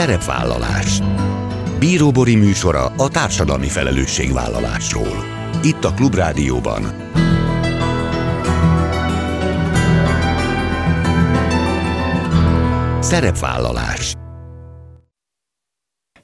Szerepvállalás. Bíróbori műsora a társadalmi felelősségvállalásról. Itt a Klubrádióban. Szerepvállalás.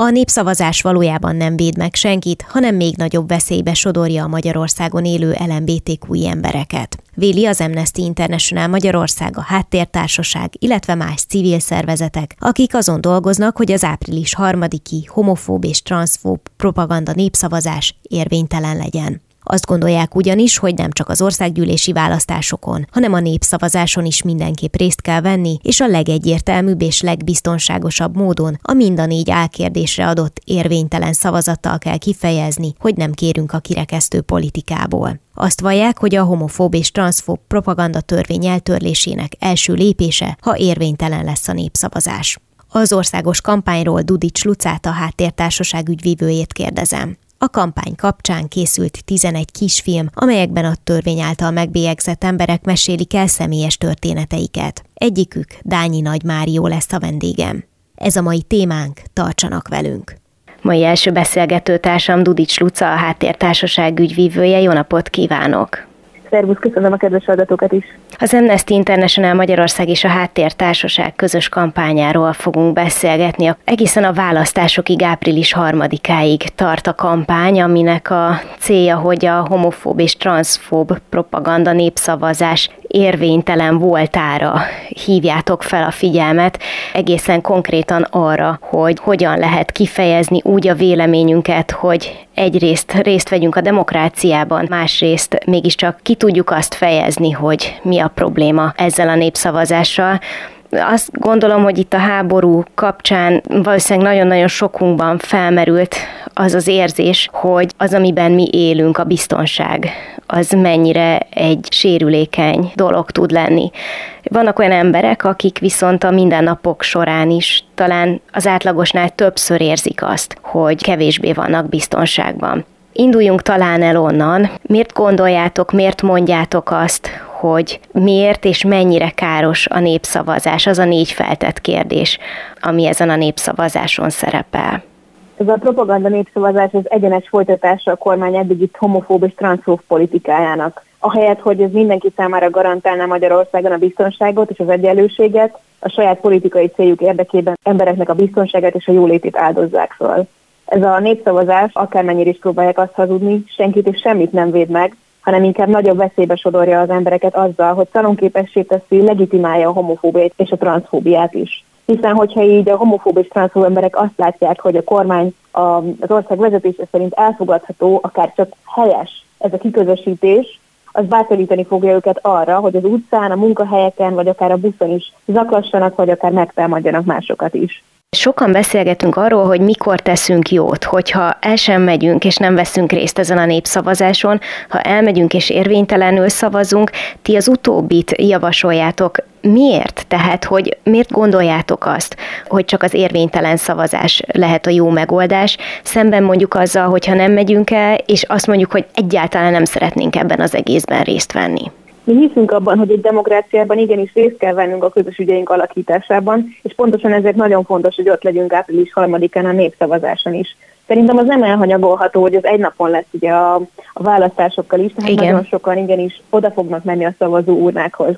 A népszavazás valójában nem véd meg senkit, hanem még nagyobb veszélybe sodorja a Magyarországon élő LMBTQ embereket. Véli az Amnesty International Magyarország, a Háttértársaság, illetve más civil szervezetek, akik azon dolgoznak, hogy az április harmadiki homofób és transzfób propaganda népszavazás érvénytelen legyen. Azt gondolják ugyanis, hogy nem csak az országgyűlési választásokon, hanem a népszavazáson is mindenképp részt kell venni, és a legegyértelműbb és legbiztonságosabb módon a mind a négy álkérdésre adott érvénytelen szavazattal kell kifejezni, hogy nem kérünk a kirekesztő politikából. Azt vallják, hogy a homofób és transzfób propaganda törvény eltörlésének első lépése, ha érvénytelen lesz a népszavazás. Az országos kampányról Dudics Lucát a háttértársaság ügyvívőjét kérdezem. A kampány kapcsán készült 11 kisfilm, amelyekben a törvény által megbélyegzett emberek mesélik el személyes történeteiket. Egyikük Dányi Nagy Márió lesz a vendégem. Ez a mai témánk, tartsanak velünk! Mai első beszélgető társam Dudics Luca, a Háttértársaság ügyvívője. Jó napot kívánok! Szervusz, köszönöm a kedves hallgatókat is! Az Amnesty International Magyarország és a Háttértársaság közös kampányáról fogunk beszélgetni. Egészen a választásokig április harmadikáig tart a kampány, aminek a célja, hogy a homofób és transzfób propaganda népszavazás érvénytelen voltára hívjátok fel a figyelmet, egészen konkrétan arra, hogy hogyan lehet kifejezni úgy a véleményünket, hogy egyrészt részt vegyünk a demokráciában, másrészt mégiscsak ki tudjuk azt fejezni, hogy mi a probléma ezzel a népszavazással, azt gondolom, hogy itt a háború kapcsán valószínűleg nagyon-nagyon sokunkban felmerült az az érzés, hogy az, amiben mi élünk, a biztonság, az mennyire egy sérülékeny dolog tud lenni. Vannak olyan emberek, akik viszont a mindennapok során is talán az átlagosnál többször érzik azt, hogy kevésbé vannak biztonságban. Induljunk talán el onnan. Miért gondoljátok, miért mondjátok azt, hogy miért és mennyire káros a népszavazás? Az a négy feltett kérdés, ami ezen a népszavazáson szerepel. Ez a propaganda népszavazás az egyenes folytatása a kormány eddigi homofób és transzfób politikájának. Ahelyett, hogy ez mindenki számára garantálná Magyarországon a biztonságot és az egyenlőséget, a saját politikai céljuk érdekében embereknek a biztonságát és a jólétét áldozzák föl. Ez a népszavazás, akármennyire is próbálják azt hazudni, senkit és semmit nem véd meg, hanem inkább nagyobb veszélybe sodorja az embereket azzal, hogy szalonképessé teszi, legitimálja a homofóbiát és a transzfóbiát is. Hiszen, hogyha így a homofób és transzfób emberek azt látják, hogy a kormány az ország vezetése szerint elfogadható, akár csak helyes ez a kiközösítés, az bátorítani fogja őket arra, hogy az utcán, a munkahelyeken, vagy akár a buszon is zaklassanak, vagy akár megtámadjanak másokat is. Sokan beszélgetünk arról, hogy mikor teszünk jót, hogyha el sem megyünk és nem veszünk részt ezen a népszavazáson, ha elmegyünk és érvénytelenül szavazunk, ti az utóbbit javasoljátok. Miért? Tehát, hogy miért gondoljátok azt, hogy csak az érvénytelen szavazás lehet a jó megoldás, szemben mondjuk azzal, hogyha nem megyünk el, és azt mondjuk, hogy egyáltalán nem szeretnénk ebben az egészben részt venni? Mi hiszünk abban, hogy egy demokráciában igenis részt kell vennünk a közös ügyeink alakításában, és pontosan ezért nagyon fontos, hogy ott legyünk április harmadikán a népszavazáson is. Szerintem az nem elhanyagolható, hogy az egy napon lesz ugye a, a választásokkal is, tehát Igen. nagyon sokan igenis oda fognak menni a szavazó urnákhoz.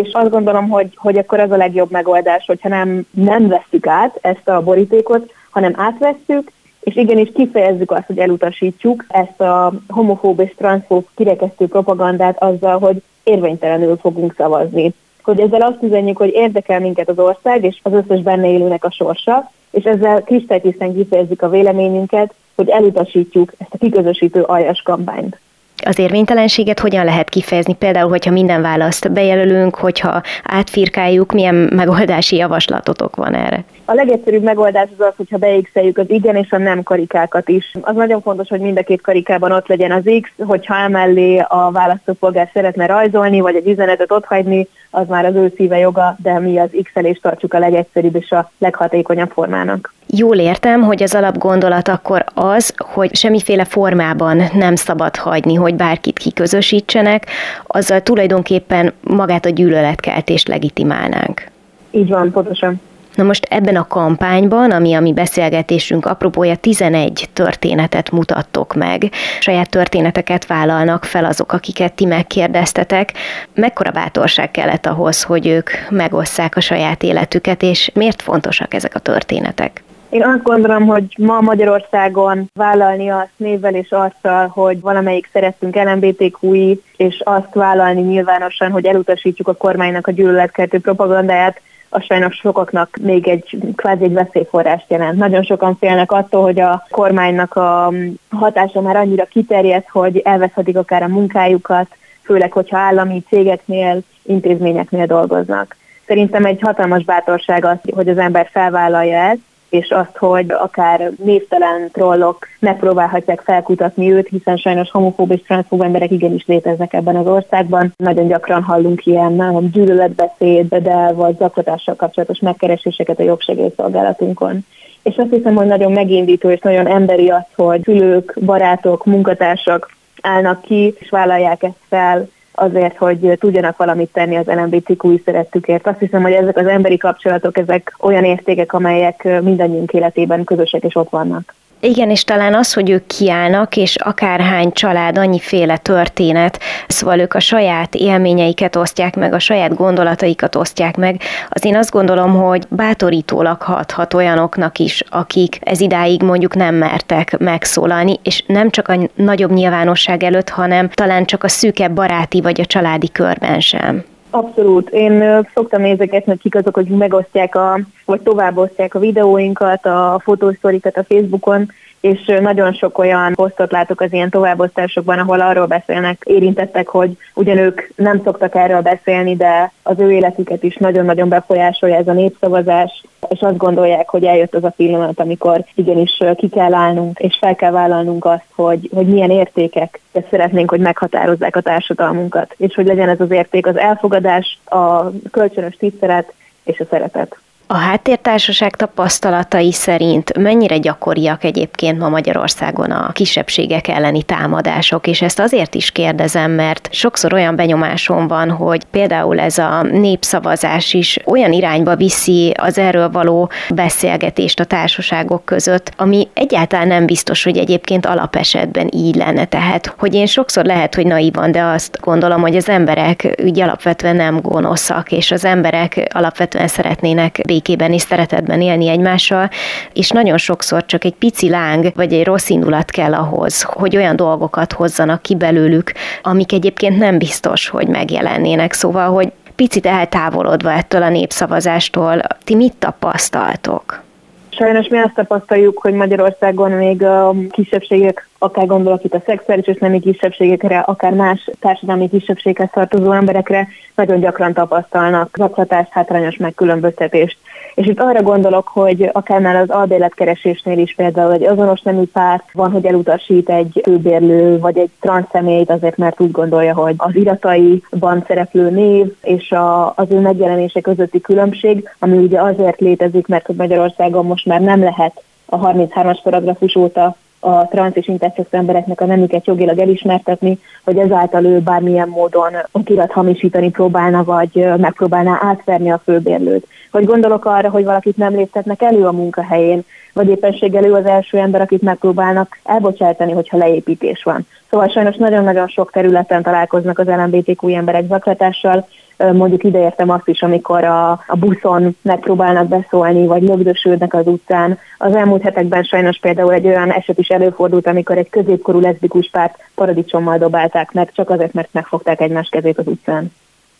És azt gondolom, hogy, hogy akkor az a legjobb megoldás, hogyha nem, nem veszük át ezt a borítékot, hanem átvesszük, és igenis kifejezzük azt, hogy elutasítjuk ezt a homofób és transzfób kirekesztő propagandát azzal, hogy érvénytelenül fogunk szavazni. Hogy ezzel azt üzenjük, hogy érdekel minket az ország és az összes benne élőnek a sorsa, és ezzel kristálytisztán kifejezzük a véleményünket, hogy elutasítjuk ezt a kiközösítő aljas kampányt. Az érvénytelenséget hogyan lehet kifejezni? Például, hogyha minden választ bejelölünk, hogyha átfirkáljuk, milyen megoldási javaslatotok van erre? A legegyszerűbb megoldás az az, hogyha beixeljük az igen és a nem karikákat is. Az nagyon fontos, hogy mind a két karikában ott legyen az X, hogyha emellé a választópolgár szeretne rajzolni, vagy egy üzenetet otthagyni, az már az ő szíve joga, de mi az X-elést tartsuk a legegyszerűbb és a leghatékonyabb formának. Jól értem, hogy az alapgondolat akkor az, hogy semmiféle formában nem szabad hagyni, hogy bárkit kiközösítsenek, azzal tulajdonképpen magát a gyűlöletkeltést legitimálnánk. Így van, pontosan. Na most ebben a kampányban, ami a mi beszélgetésünk apropója, 11 történetet mutattok meg. Saját történeteket vállalnak fel azok, akiket ti megkérdeztetek. Mekkora bátorság kellett ahhoz, hogy ők megosszák a saját életüket, és miért fontosak ezek a történetek? Én azt gondolom, hogy ma Magyarországon vállalni azt névvel és arccal, hogy valamelyik szerettünk LMBTQI, és azt vállalni nyilvánosan, hogy elutasítjuk a kormánynak a gyűlöletkeltő propagandáját, az sajnos sokaknak még egy kvázi egy veszélyforrást jelent. Nagyon sokan félnek attól, hogy a kormánynak a hatása már annyira kiterjedt, hogy elveszhetik akár a munkájukat, főleg, hogyha állami cégeknél, intézményeknél dolgoznak. Szerintem egy hatalmas bátorság az, hogy az ember felvállalja ezt, és azt, hogy akár névtelen trollok megpróbálhatják felkutatni őt, hiszen sajnos homofób és transzfób emberek igenis léteznek ebben az országban. Nagyon gyakran hallunk ilyen gyűlöletbeszéd, vagy zaklatással kapcsolatos megkereséseket a jogsegélyszolgálatunkon. És azt hiszem, hogy nagyon megindító és nagyon emberi az, hogy szülők, barátok, munkatársak állnak ki, és vállalják ezt fel, azért, hogy tudjanak valamit tenni az LMBTQ szerettükért. Azt hiszem, hogy ezek az emberi kapcsolatok, ezek olyan értékek, amelyek mindannyiunk életében közösek és ott vannak. Igen, és talán az, hogy ők kiállnak, és akárhány család, annyiféle történet, szóval ők a saját élményeiket osztják meg, a saját gondolataikat osztják meg, az én azt gondolom, hogy bátorítólag hathat olyanoknak is, akik ez idáig mondjuk nem mertek megszólalni, és nem csak a nagyobb nyilvánosság előtt, hanem talán csak a szűkebb baráti vagy a családi körben sem. Abszolút. Én szoktam nézegetni, hogy kik azok, akik megosztják, a, vagy továbbosztják a videóinkat, a fotósztorikat a Facebookon, és nagyon sok olyan posztot látok az ilyen továbbosztásokban, ahol arról beszélnek érintettek, hogy ugyan ők nem szoktak erről beszélni, de az ő életüket is nagyon-nagyon befolyásolja ez a népszavazás, és azt gondolják, hogy eljött az a pillanat, amikor igenis ki kell állnunk, és fel kell vállalnunk azt, hogy, hogy milyen értékek szeretnénk, hogy meghatározzák a társadalmunkat, és hogy legyen ez az érték az elfogadás, a kölcsönös tisztelet és a szeretet. A háttértársaság tapasztalatai szerint mennyire gyakoriak egyébként ma Magyarországon a kisebbségek elleni támadások, és ezt azért is kérdezem, mert sokszor olyan benyomásom van, hogy például ez a népszavazás is olyan irányba viszi az erről való beszélgetést a társaságok között, ami egyáltalán nem biztos, hogy egyébként alapesetben így lenne. Tehát, hogy én sokszor lehet, hogy naívan, de azt gondolom, hogy az emberek úgy alapvetően nem gonoszak, és az emberek alapvetően szeretnének békében és szeretetben élni egymással, és nagyon sokszor csak egy pici láng vagy egy rossz indulat kell ahhoz, hogy olyan dolgokat hozzanak ki belőlük, amik egyébként nem biztos, hogy megjelennének. Szóval, hogy picit eltávolodva ettől a népszavazástól, ti mit tapasztaltok? Sajnos mi azt tapasztaljuk, hogy Magyarországon még a kisebbségek, akár gondolok itt a szexuális és nemi kisebbségekre, akár más társadalmi kisebbséghez tartozó emberekre, nagyon gyakran tapasztalnak zaklatást, hátrányos megkülönböztetést. És itt arra gondolok, hogy akár már az albéletkeresésnél is például egy azonos nemű pár van, hogy elutasít egy főbérlő vagy egy transzszemélyt azért, mert úgy gondolja, hogy az irataiban szereplő név és a, az ő megjelenése közötti különbség, ami ugye azért létezik, mert hogy Magyarországon most már nem lehet a 33-as paragrafus óta a transz és interszex embereknek a nemüket jogilag elismertetni, hogy ezáltal ő bármilyen módon okirat hamisítani próbálna, vagy megpróbálná átverni a főbérlőt. Vagy gondolok arra, hogy valakit nem léptetnek elő a munkahelyén, vagy éppenséggel ő az első ember, akit megpróbálnak elbocsátani, hogyha leépítés van. Szóval sajnos nagyon-nagyon sok területen találkoznak az LMBTQ emberek zaklatással, mondjuk ideértem azt is, amikor a, a buszon megpróbálnak beszólni, vagy lögdösődnek az utcán. Az elmúlt hetekben sajnos például egy olyan eset is előfordult, amikor egy középkorú leszbikus párt paradicsommal dobálták meg, csak azért, mert megfogták egymás kezét az utcán.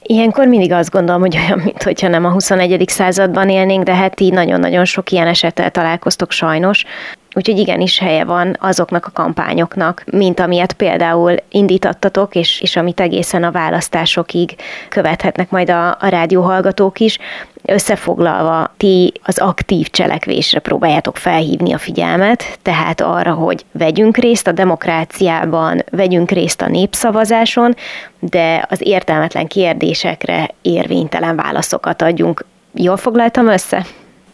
Ilyenkor mindig azt gondolom, hogy olyan, mintha nem a 21. században élnénk, de hát így nagyon-nagyon sok ilyen esettel találkoztok sajnos. Úgyhogy igenis helye van azoknak a kampányoknak, mint amilyet például indítattatok, és, és amit egészen a választásokig követhetnek majd a, a rádióhallgatók is. Összefoglalva, ti az aktív cselekvésre próbáljátok felhívni a figyelmet, tehát arra, hogy vegyünk részt a demokráciában, vegyünk részt a népszavazáson, de az értelmetlen kérdésekre érvénytelen válaszokat adjunk. Jól foglaltam össze?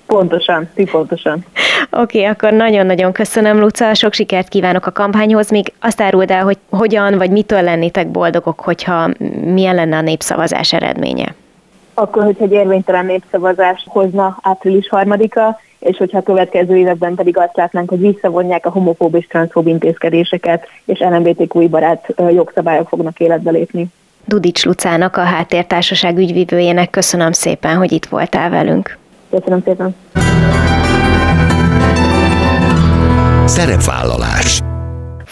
Pontosan, ti pontosan. Oké, okay, akkor nagyon-nagyon köszönöm, Luca, sok sikert kívánok a kampányhoz. Még azt áruld el, hogy hogyan vagy mitől lennétek boldogok, hogyha milyen lenne a népszavazás eredménye? Akkor, hogyha egy érvénytelen népszavazás hozna április harmadika, és hogyha a következő években pedig azt látnánk, hogy visszavonják a homofób és transzfób intézkedéseket, és LMBTQI barát jogszabályok fognak életbe lépni. Dudics Lucának, a Háttértársaság ügyvívőjének köszönöm szépen, hogy itt voltál velünk. Köszönöm szépen. Szerepvállalás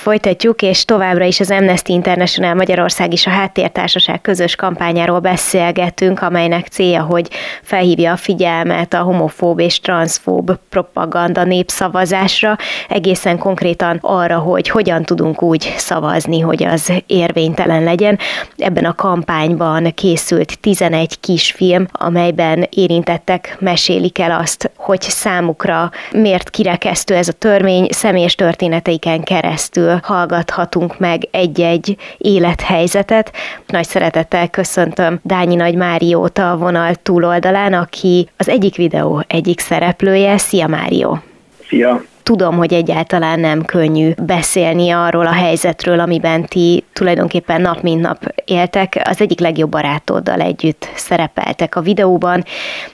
Folytatjuk, és továbbra is az Amnesty International Magyarország és a Háttértársaság közös kampányáról beszélgetünk, amelynek célja, hogy felhívja a figyelmet a homofób és transzfób propaganda népszavazásra, egészen konkrétan arra, hogy hogyan tudunk úgy szavazni, hogy az érvénytelen legyen. Ebben a kampányban készült 11 kisfilm, amelyben érintettek mesélik el azt, hogy számukra miért kirekesztő ez a törvény, személyes történeteiken keresztül hallgathatunk meg egy-egy élethelyzetet. Nagy szeretettel köszöntöm Dányi Nagy Máriót a vonal túloldalán, aki az egyik videó egyik szereplője. Szia Márió! Szia! Tudom, hogy egyáltalán nem könnyű beszélni arról a helyzetről, amiben ti tulajdonképpen nap mint nap éltek. Az egyik legjobb barátoddal együtt szerepeltek a videóban,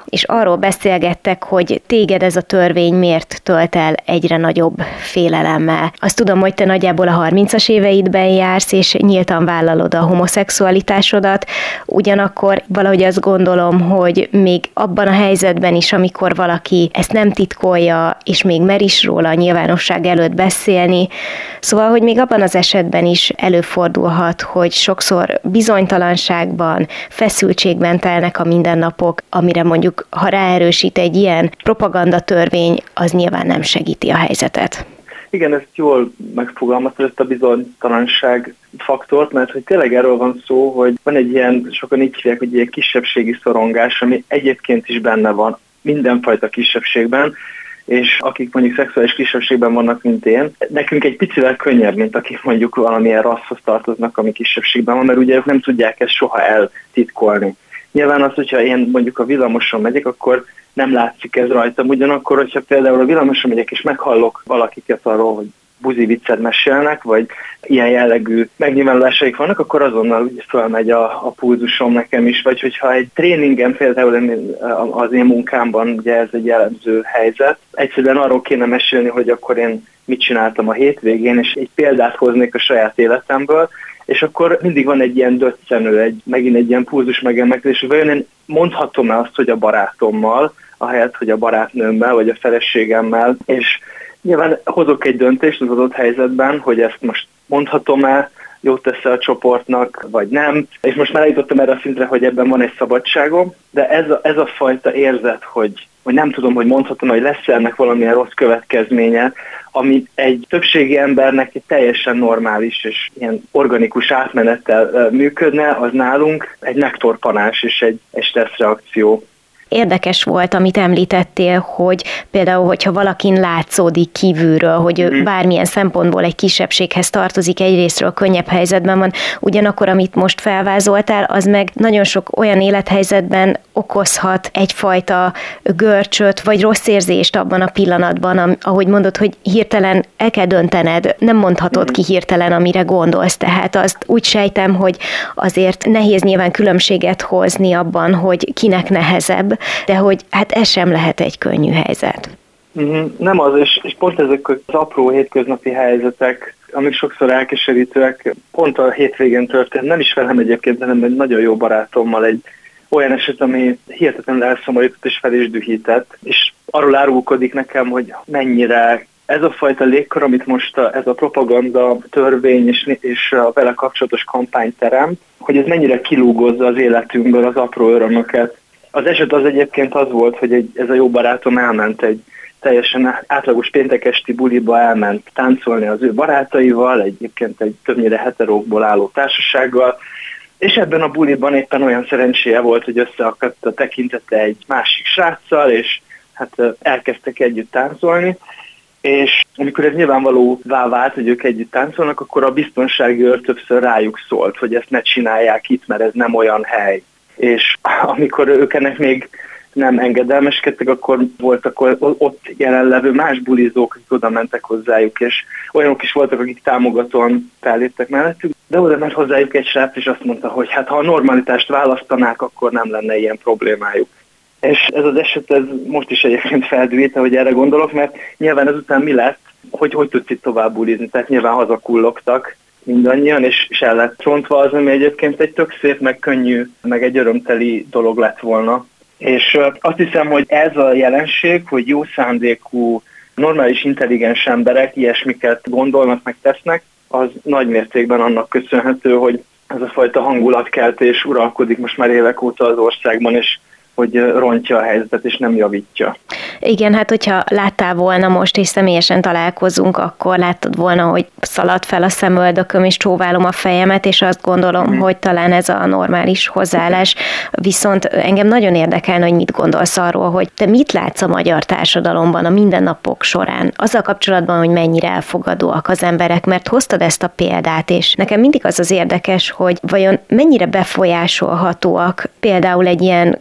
és arról beszélgettek, hogy téged ez a törvény miért tölt el egyre nagyobb félelemmel. Azt tudom, hogy te nagyjából a 30-as éveidben jársz, és nyíltan vállalod a homoszexualitásodat, ugyanakkor valahogy azt gondolom, hogy még abban a helyzetben is, amikor valaki ezt nem titkolja, és még mer is róla a nyilvánosság előtt beszélni, szóval, hogy még abban az esetben is előfordulhat, hogy sokszor bizonytalanságban, feszültségben telnek a mindennapok, amire mondjuk ha ráerősít egy ilyen propagandatörvény, az nyilván nem segíti a helyzetet. Igen, ezt jól megfogalmazta ezt a bizonytalanság faktort, mert hogy tényleg erről van szó, hogy van egy ilyen, sokan így hívják, hogy egy kisebbségi szorongás, ami egyébként is benne van mindenfajta kisebbségben, és akik mondjuk szexuális kisebbségben vannak, mint én, nekünk egy picivel könnyebb, mint akik mondjuk valamilyen rasszhoz tartoznak, ami kisebbségben van, mert ugye ők nem tudják ezt soha eltitkolni. Nyilván az, hogyha én mondjuk a villamoson megyek, akkor nem látszik ez rajtam. Ugyanakkor, hogyha például a villamoson megyek és meghallok valakiket arról, hogy buzi viccet mesélnek, vagy ilyen jellegű megnyilvánulásaik vannak, akkor azonnal úgy felmegy a, a pulzusom nekem is, vagy hogyha egy tréningen például az én munkámban, ugye ez egy jellemző helyzet, egyszerűen arról kéne mesélni, hogy akkor én mit csináltam a hétvégén, és egy példát hoznék a saját életemből, és akkor mindig van egy ilyen döccenő, egy, megint egy ilyen pulzus megemelkedés, hogy vajon én mondhatom-e azt, hogy a barátommal, ahelyett, hogy a barátnőmmel, vagy a feleségemmel, és nyilván hozok egy döntést az adott helyzetben, hogy ezt most mondhatom-e, jót tesz a csoportnak, vagy nem. És most már eljutottam erre a szintre, hogy ebben van egy szabadságom, de ez a, ez a fajta érzet, hogy, hogy nem tudom, hogy mondhatom, hogy lesz ennek valamilyen rossz következménye, ami egy többségi embernek egy teljesen normális és ilyen organikus átmenettel működne, az nálunk egy megtorpanás és egy, egy stresszreakció érdekes volt, amit említettél, hogy például, hogyha valakin látszódik kívülről, hogy ő mhm. bármilyen szempontból egy kisebbséghez tartozik, egyrésztről könnyebb helyzetben van, ugyanakkor, amit most felvázoltál, az meg nagyon sok olyan élethelyzetben okozhat egyfajta görcsöt, vagy rossz érzést abban a pillanatban, ahogy mondod, hogy hirtelen el kell döntened, nem mondhatod mhm. ki hirtelen, amire gondolsz, tehát azt úgy sejtem, hogy azért nehéz nyilván különbséget hozni abban, hogy kinek nehezebb, de hogy hát ez sem lehet egy könnyű helyzet. Mm-hmm. Nem az, és, és pont ezek az apró hétköznapi helyzetek, amik sokszor elkeserítőek, pont a hétvégén történt, nem is velem egyébként, hanem egy nagyon jó barátommal egy olyan eset, ami hihetetlenül elszomorított és fel is dühített, és arról árulkodik nekem, hogy mennyire ez a fajta légkör, amit most a, ez a propaganda törvény és, és a vele kapcsolatos kampány terem, hogy ez mennyire kilúgozza az életünkből az apró örömöket. Az eset az egyébként az volt, hogy egy, ez a jó barátom elment egy teljesen átlagos péntekesti buliba elment táncolni az ő barátaival, egyébként egy többnyire heterókból álló társasággal, és ebben a buliban éppen olyan szerencséje volt, hogy összeakadt a tekintete egy másik sráccal, és hát elkezdtek együtt táncolni, és amikor ez nyilvánvalóvá vált, hogy ők együtt táncolnak, akkor a biztonsági őr többször rájuk szólt, hogy ezt ne csinálják itt, mert ez nem olyan hely. És amikor ők ennek még nem engedelmeskedtek, akkor voltak ott jelenlevő más bulizók, akik oda mentek hozzájuk, és olyanok is voltak, akik támogatóan felléptek mellettük, de oda ment hozzájuk egy srác, és azt mondta, hogy hát ha a normalitást választanák, akkor nem lenne ilyen problémájuk. És ez az eset ez most is egyébként feldűlt, hogy erre gondolok, mert nyilván ezután mi lett, hogy hogy tudsz itt tovább bulizni, tehát nyilván hazakullogtak mindannyian, és, és el lett csontva az, ami egyébként egy tök szép, meg könnyű, meg egy örömteli dolog lett volna. És azt hiszem, hogy ez a jelenség, hogy jó szándékú, normális, intelligens emberek ilyesmiket gondolnak, meg tesznek, az nagy mértékben annak köszönhető, hogy ez a fajta hangulatkeltés uralkodik most már évek óta az országban, és hogy rontja a helyzetet, és nem javítja. Igen, hát hogyha láttál volna most, és személyesen találkozunk, akkor láttad volna, hogy szalad fel a szemöldököm, és csóválom a fejemet, és azt gondolom, mm. hogy talán ez a normális hozzáállás. Viszont engem nagyon érdekelne, hogy mit gondolsz arról, hogy te mit látsz a magyar társadalomban a mindennapok során, azzal kapcsolatban, hogy mennyire elfogadóak az emberek, mert hoztad ezt a példát, és nekem mindig az az érdekes, hogy vajon mennyire befolyásolhatóak például egy ilyen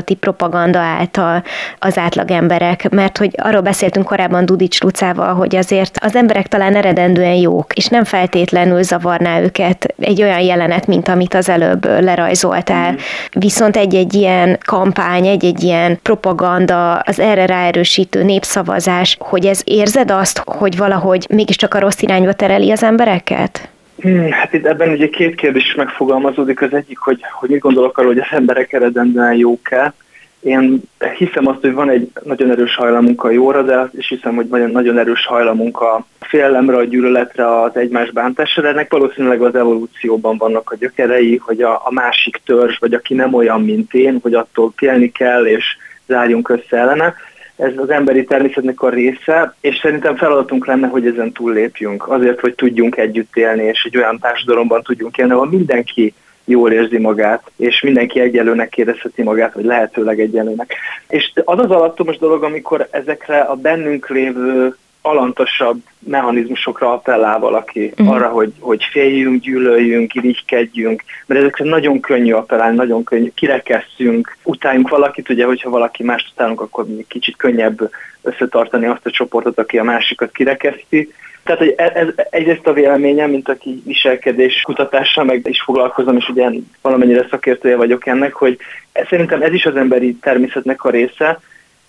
kormányzati propaganda által az átlagember emberek, mert hogy arról beszéltünk korábban Dudics Lucával, hogy azért az emberek talán eredendően jók, és nem feltétlenül zavarná őket egy olyan jelenet, mint amit az előbb lerajzoltál. Mm. Viszont egy-egy ilyen kampány, egy-egy ilyen propaganda, az erre ráerősítő népszavazás, hogy ez érzed azt, hogy valahogy mégiscsak a rossz irányba tereli az embereket? Hmm, hát itt ebben ugye két kérdés is megfogalmazódik. Az egyik, hogy, hogy mit gondolok arról, hogy az emberek eredendően jók-e, én hiszem azt, hogy van egy nagyon erős hajlamunk a jóra, de is hiszem, hogy van egy nagyon erős hajlamunk a félelemre, a gyűlöletre, az egymás bántásra. Ennek valószínűleg az evolúcióban vannak a gyökerei, hogy a, a másik törzs, vagy aki nem olyan, mint én, hogy attól félni kell, és zárjunk össze ellene. Ez az emberi természetnek a része, és szerintem feladatunk lenne, hogy ezen túllépjünk. Azért, hogy tudjunk együtt élni, és egy olyan társadalomban tudjunk élni, ahol mindenki jól érzi magát, és mindenki egyelőnek érezheti magát, vagy lehetőleg egyelőnek. És az az alattomos dolog, amikor ezekre a bennünk lévő alantosabb mechanizmusokra appellál valaki, uh-huh. arra, hogy, hogy féljünk, gyűlöljünk, irigykedjünk, mert ezekre nagyon könnyű appellálni, nagyon könnyű, kirekesszünk, utáljunk valakit, ugye, hogyha valaki mást utálunk, akkor kicsit könnyebb összetartani azt a csoportot, aki a másikat kirekeszti, tehát hogy ez, ez egyrészt a véleményem, mint aki viselkedés kutatással meg is foglalkozom, és ugye valamennyire szakértője vagyok ennek, hogy szerintem ez is az emberi természetnek a része,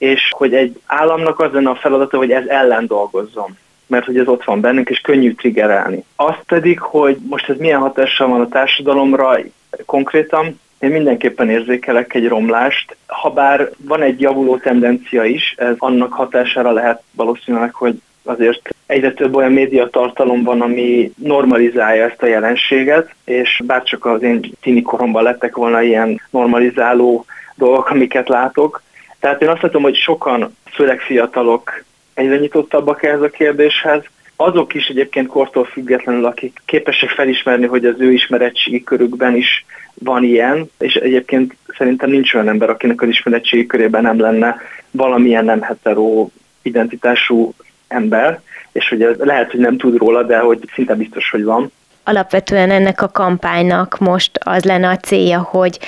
és hogy egy államnak az lenne a feladata, hogy ez ellen dolgozzon mert hogy ez ott van bennünk, és könnyű triggerelni. Azt pedig, hogy most ez milyen hatással van a társadalomra konkrétan, én mindenképpen érzékelek egy romlást, ha bár van egy javuló tendencia is, ez annak hatására lehet valószínűleg, hogy azért egyre több olyan médiatartalom van, ami normalizálja ezt a jelenséget, és bárcsak az én tini koromban lettek volna ilyen normalizáló dolgok, amiket látok. Tehát én azt látom, hogy sokan, főleg fiatalok egyre nyitottabbak ehhez a kérdéshez, azok is egyébként kortól függetlenül, akik képesek felismerni, hogy az ő ismeretségi körükben is van ilyen, és egyébként szerintem nincs olyan ember, akinek az ismeretségi körében nem lenne valamilyen nem hetero identitású ember, és hogy lehet, hogy nem tud róla, de hogy szinte biztos, hogy van. Alapvetően ennek a kampánynak most az lenne a célja, hogy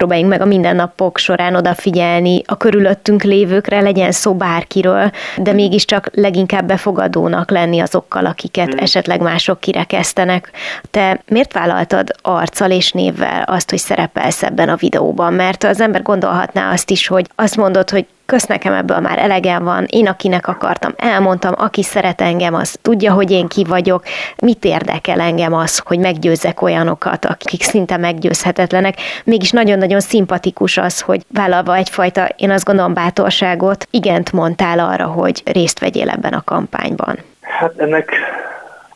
próbáljunk meg a mindennapok során odafigyelni a körülöttünk lévőkre, legyen szó bárkiről, de mégiscsak leginkább befogadónak lenni azokkal, akiket hmm. esetleg mások kirekesztenek. Te miért vállaltad arccal és névvel azt, hogy szerepelsz ebben a videóban? Mert az ember gondolhatná azt is, hogy azt mondod, hogy kösz nekem ebből már elegem van, én akinek akartam, elmondtam, aki szeret engem, az tudja, hogy én ki vagyok, mit érdekel engem az, hogy meggyőzzek olyanokat, akik szinte meggyőzhetetlenek. Mégis nagyon-nagyon szimpatikus az, hogy vállalva egyfajta, én azt gondolom, bátorságot, igent mondtál arra, hogy részt vegyél ebben a kampányban. Hát ennek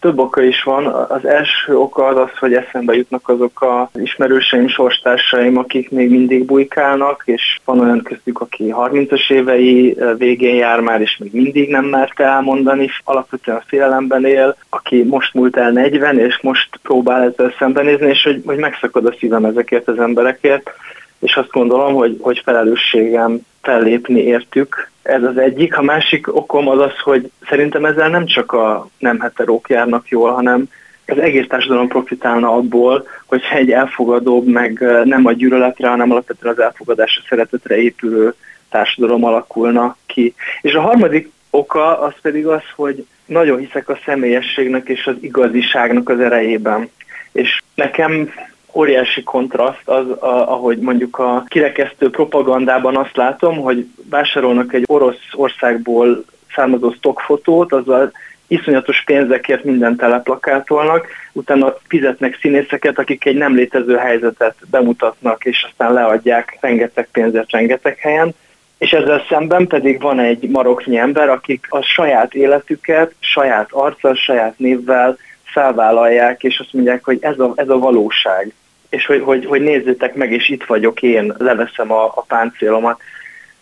több oka is van. Az első oka az az, hogy eszembe jutnak azok az ismerőseim, sorstársaim, akik még mindig bujkálnak, és van olyan köztük, aki 30-as évei végén jár már, és még mindig nem merte elmondani, alapvetően félelemben él, aki most múlt el 40, és most próbál ezzel szembenézni, és hogy, hogy megszakad a szívem ezekért az emberekért, és azt gondolom, hogy, hogy felelősségem fellépni értük. Ez az egyik. A másik okom az az, hogy szerintem ezzel nem csak a nem heterók járnak jól, hanem az egész társadalom profitálna abból, hogyha egy elfogadóbb, meg nem a gyűlöletre, hanem alapvetően az elfogadásra, szeretetre épülő társadalom alakulna ki. És a harmadik oka az pedig az, hogy nagyon hiszek a személyességnek és az igaziságnak az erejében. És nekem óriási kontraszt az, a, ahogy mondjuk a kirekesztő propagandában azt látom, hogy vásárolnak egy orosz országból származó stockfotót, azzal iszonyatos pénzekért mindent teleplakátolnak, utána fizetnek színészeket, akik egy nem létező helyzetet bemutatnak, és aztán leadják rengeteg pénzet rengeteg helyen, és ezzel szemben pedig van egy maroknyi ember, akik a saját életüket, saját arccal, saját névvel felvállalják, és azt mondják, hogy ez a, ez a valóság és hogy, hogy, hogy nézzétek meg, és itt vagyok én, leveszem a, a páncélomat.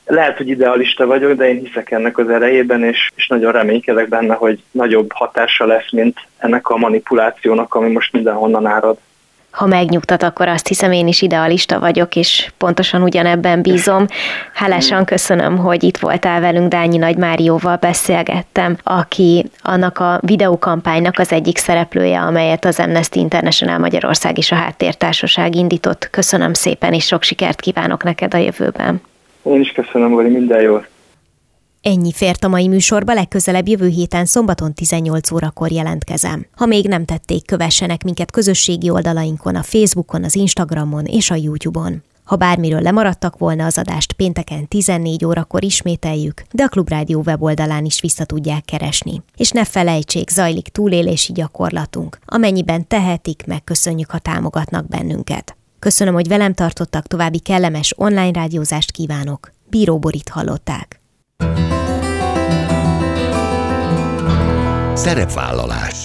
Lehet, hogy idealista vagyok, de én hiszek ennek az erejében, és, és nagyon reménykedek benne, hogy nagyobb hatása lesz, mint ennek a manipulációnak, ami most mindenhonnan árad ha megnyugtat, akkor azt hiszem én is idealista vagyok, és pontosan ugyanebben bízom. Hálásan köszönöm, hogy itt voltál velünk, Dányi Nagy Márióval beszélgettem, aki annak a videókampánynak az egyik szereplője, amelyet az Amnesty International Magyarország és a Háttértársaság indított. Köszönöm szépen, és sok sikert kívánok neked a jövőben. Én is köszönöm, hogy minden jót. Ennyi fért a mai műsorba, legközelebb jövő héten szombaton 18 órakor jelentkezem. Ha még nem tették, kövessenek minket közösségi oldalainkon, a Facebookon, az Instagramon és a YouTube-on. Ha bármiről lemaradtak volna az adást, pénteken 14 órakor ismételjük, de a Klubrádió weboldalán is vissza tudják keresni. És ne felejtsék, zajlik túlélési gyakorlatunk. Amennyiben tehetik, megköszönjük, ha támogatnak bennünket. Köszönöm, hogy velem tartottak, további kellemes online rádiózást kívánok. Bíró Borit hallották. Szerepvállalás